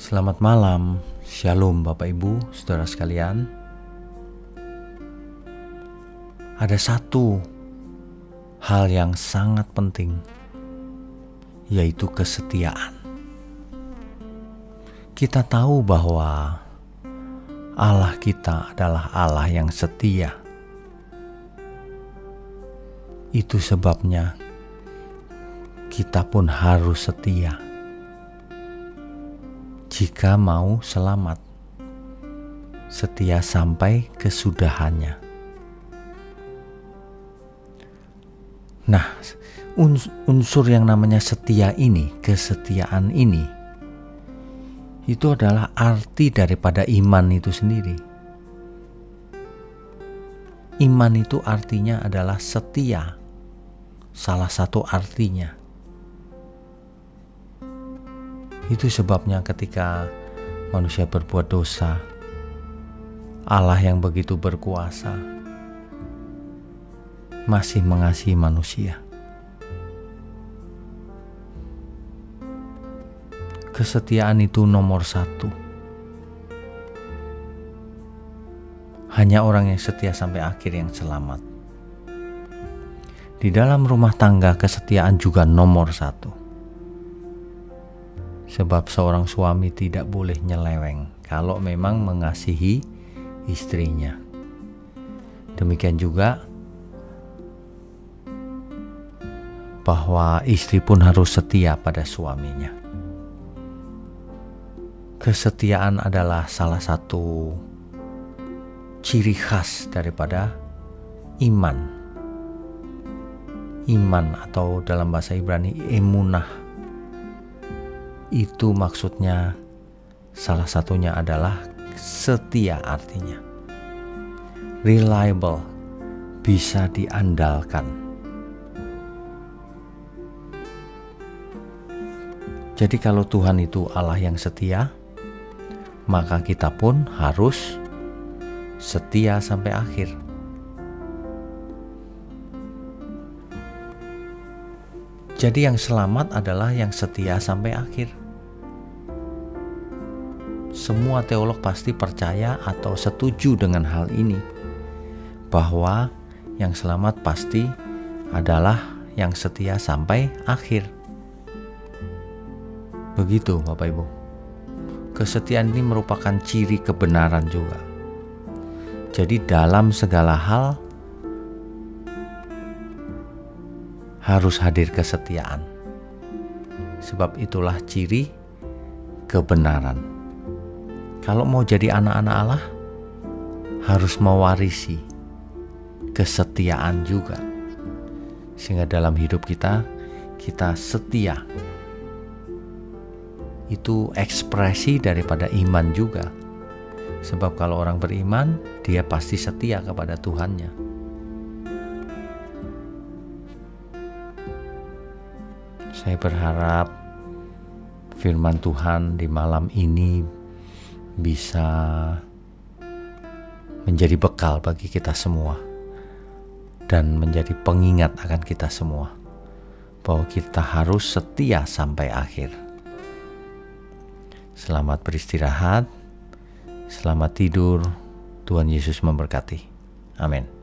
Selamat malam, Shalom Bapak Ibu, saudara sekalian. Ada satu hal yang sangat penting, yaitu kesetiaan. Kita tahu bahwa Allah kita adalah Allah yang setia. Itu sebabnya kita pun harus setia jika mau selamat, setia sampai kesudahannya. Nah, unsur yang namanya setia ini, kesetiaan ini, itu adalah arti daripada iman itu sendiri. Iman itu artinya adalah setia, salah satu artinya. Itu sebabnya ketika manusia berbuat dosa, Allah yang begitu berkuasa masih mengasihi manusia. Kesetiaan itu nomor satu. Hanya orang yang setia sampai akhir yang selamat. Di dalam rumah tangga, kesetiaan juga nomor satu sebab seorang suami tidak boleh nyeleweng kalau memang mengasihi istrinya. Demikian juga bahwa istri pun harus setia pada suaminya. Kesetiaan adalah salah satu ciri khas daripada iman. Iman atau dalam bahasa Ibrani emunah itu maksudnya salah satunya adalah setia artinya. Reliable, bisa diandalkan. Jadi kalau Tuhan itu Allah yang setia, maka kita pun harus setia sampai akhir. Jadi yang selamat adalah yang setia sampai akhir semua teolog pasti percaya atau setuju dengan hal ini, bahwa yang selamat pasti adalah yang setia sampai akhir. Begitu, Bapak Ibu. Kesetiaan ini merupakan ciri kebenaran juga. Jadi, dalam segala hal harus hadir kesetiaan, sebab itulah ciri kebenaran. Kalau mau jadi anak-anak Allah, harus mewarisi kesetiaan juga. Sehingga dalam hidup kita, kita setia. Itu ekspresi daripada iman juga. Sebab kalau orang beriman, dia pasti setia kepada Tuhannya. Saya berharap firman Tuhan di malam ini bisa menjadi bekal bagi kita semua dan menjadi pengingat akan kita semua bahwa kita harus setia sampai akhir. Selamat beristirahat, selamat tidur. Tuhan Yesus memberkati. Amin.